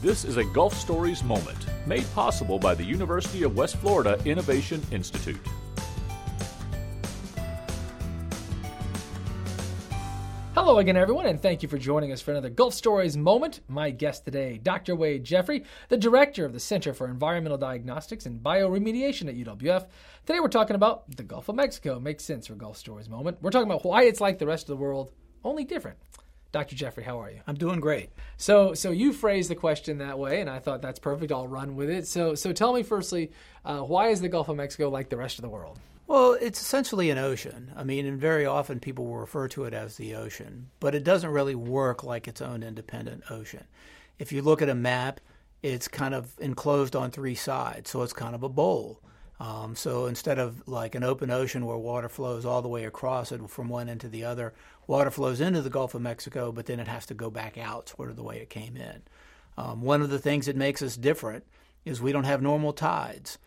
This is a Gulf Stories moment made possible by the University of West Florida Innovation Institute. Hello again, everyone, and thank you for joining us for another Gulf Stories moment. My guest today, Dr. Wade Jeffrey, the director of the Center for Environmental Diagnostics and Bioremediation at UWF. Today we're talking about the Gulf of Mexico. Makes sense for Gulf Stories moment. We're talking about why it's like the rest of the world, only different. Dr. Jeffrey, how are you? I'm doing great. So, so you phrased the question that way, and I thought that's perfect. I'll run with it. So, so tell me firstly, uh, why is the Gulf of Mexico like the rest of the world? Well, it's essentially an ocean. I mean, and very often people will refer to it as the ocean, but it doesn't really work like its own independent ocean. If you look at a map, it's kind of enclosed on three sides, so it's kind of a bowl. Um, so instead of like an open ocean where water flows all the way across it from one end to the other, water flows into the Gulf of Mexico, but then it has to go back out, sort of the way it came in. Um, one of the things that makes us different is we don't have normal tides.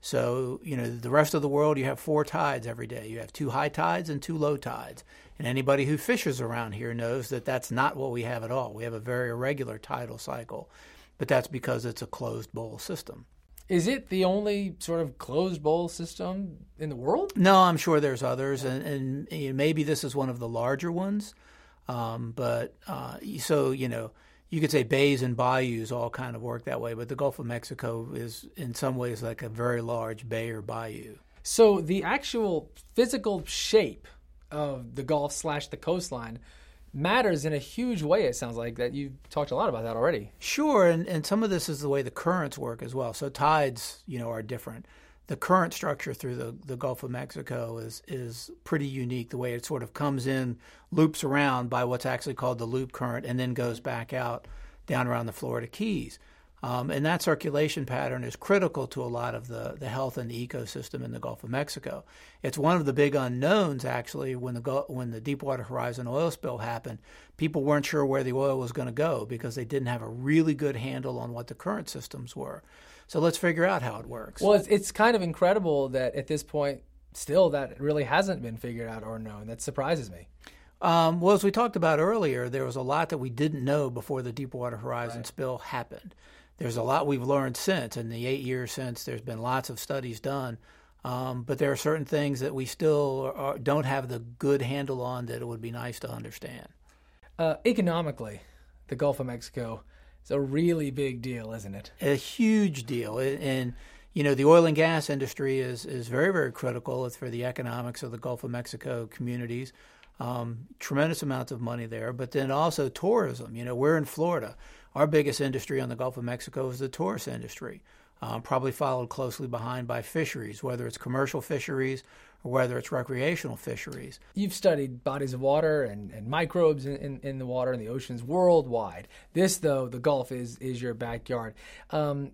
So, you know, the rest of the world, you have four tides every day. You have two high tides and two low tides. And anybody who fishes around here knows that that's not what we have at all. We have a very irregular tidal cycle, but that's because it's a closed bowl system. Is it the only sort of closed bowl system in the world? No, I'm sure there's others, and, and maybe this is one of the larger ones. Um, but uh, so, you know, you could say bays and bayous all kind of work that way, but the Gulf of Mexico is in some ways like a very large bay or bayou. So the actual physical shape of the Gulf slash the coastline matters in a huge way. It sounds like that you've talked a lot about that already. Sure, and and some of this is the way the currents work as well. So tides, you know, are different. The current structure through the, the Gulf of Mexico is is pretty unique. The way it sort of comes in, loops around by what's actually called the loop current, and then goes back out down around the Florida Keys. Um, and that circulation pattern is critical to a lot of the, the health and the ecosystem in the Gulf of Mexico. It's one of the big unknowns, actually, when the when the Deepwater Horizon oil spill happened. People weren't sure where the oil was going to go because they didn't have a really good handle on what the current systems were. So let's figure out how it works. Well, it's, it's kind of incredible that at this point, still, that really hasn't been figured out or known. That surprises me. Um, well, as we talked about earlier, there was a lot that we didn't know before the Deepwater Horizon right. spill happened there's a lot we've learned since. In the eight years since, there's been lots of studies done. Um, but there are certain things that we still are, don't have the good handle on that it would be nice to understand. Uh, economically, the Gulf of Mexico is a really big deal, isn't it? A huge deal. And, you know, the oil and gas industry is, is very, very critical It's for the economics of the Gulf of Mexico communities. Um, tremendous amounts of money there. But then also tourism. You know, we're in Florida our biggest industry on the Gulf of Mexico is the tourist industry, um, probably followed closely behind by fisheries, whether it's commercial fisheries or whether it's recreational fisheries. You've studied bodies of water and, and microbes in, in, in, the water and the oceans worldwide. This, though, the Gulf is, is your backyard. Um,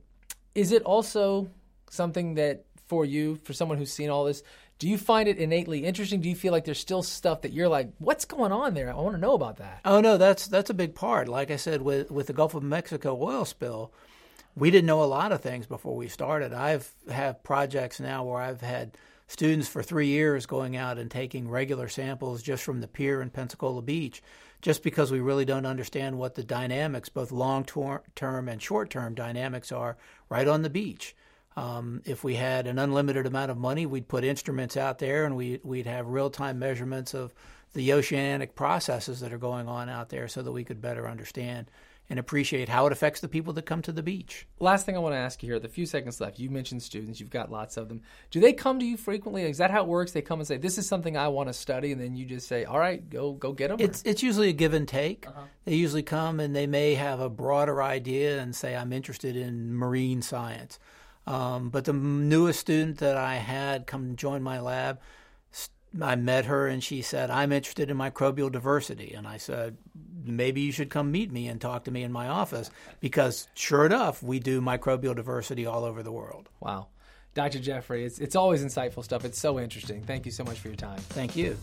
is it also something that, for you, for someone who's seen all this, do you find it innately interesting? Do you feel like there's still stuff that you're like, what's going on there? I want to know about that. Oh no, that's that's a big part. Like I said, with with the Gulf of Mexico oil spill, we didn't know a lot of things before we started. I've have projects now where I've had students for three years going out and taking regular samples just from the pier in Pensacola Beach, just because we really don't understand what the dynamics, both long term and short term dynamics, are right on the beach. Um, if we had an unlimited amount of money, we'd put instruments out there and we, we'd have real time measurements of the oceanic processes that are going on out there so that we could better understand and appreciate how it affects the people that come to the beach. Last thing I want to ask you here, the few seconds left, you mentioned students, you've got lots of them. Do they come to you frequently? Is that how it works? They come and say, "This is something I want to study," and then you just say, "All right, go go get them." It's it's usually a give and take. Uh-huh. They usually come and they may have a broader idea and say, "I'm interested in marine science." Um, but the newest student that I had come join my lab, I met her and she said, I'm interested in microbial diversity. And I said, maybe you should come meet me and talk to me in my office because sure enough, we do microbial diversity all over the world. Wow. Dr. Jeffrey, it's, it's always insightful stuff. It's so interesting. Thank you so much for your time. Thank you.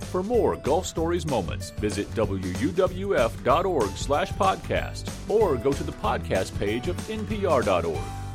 For more Gulf Stories moments, visit wuwf.org slash podcast or go to the podcast page of npr.org.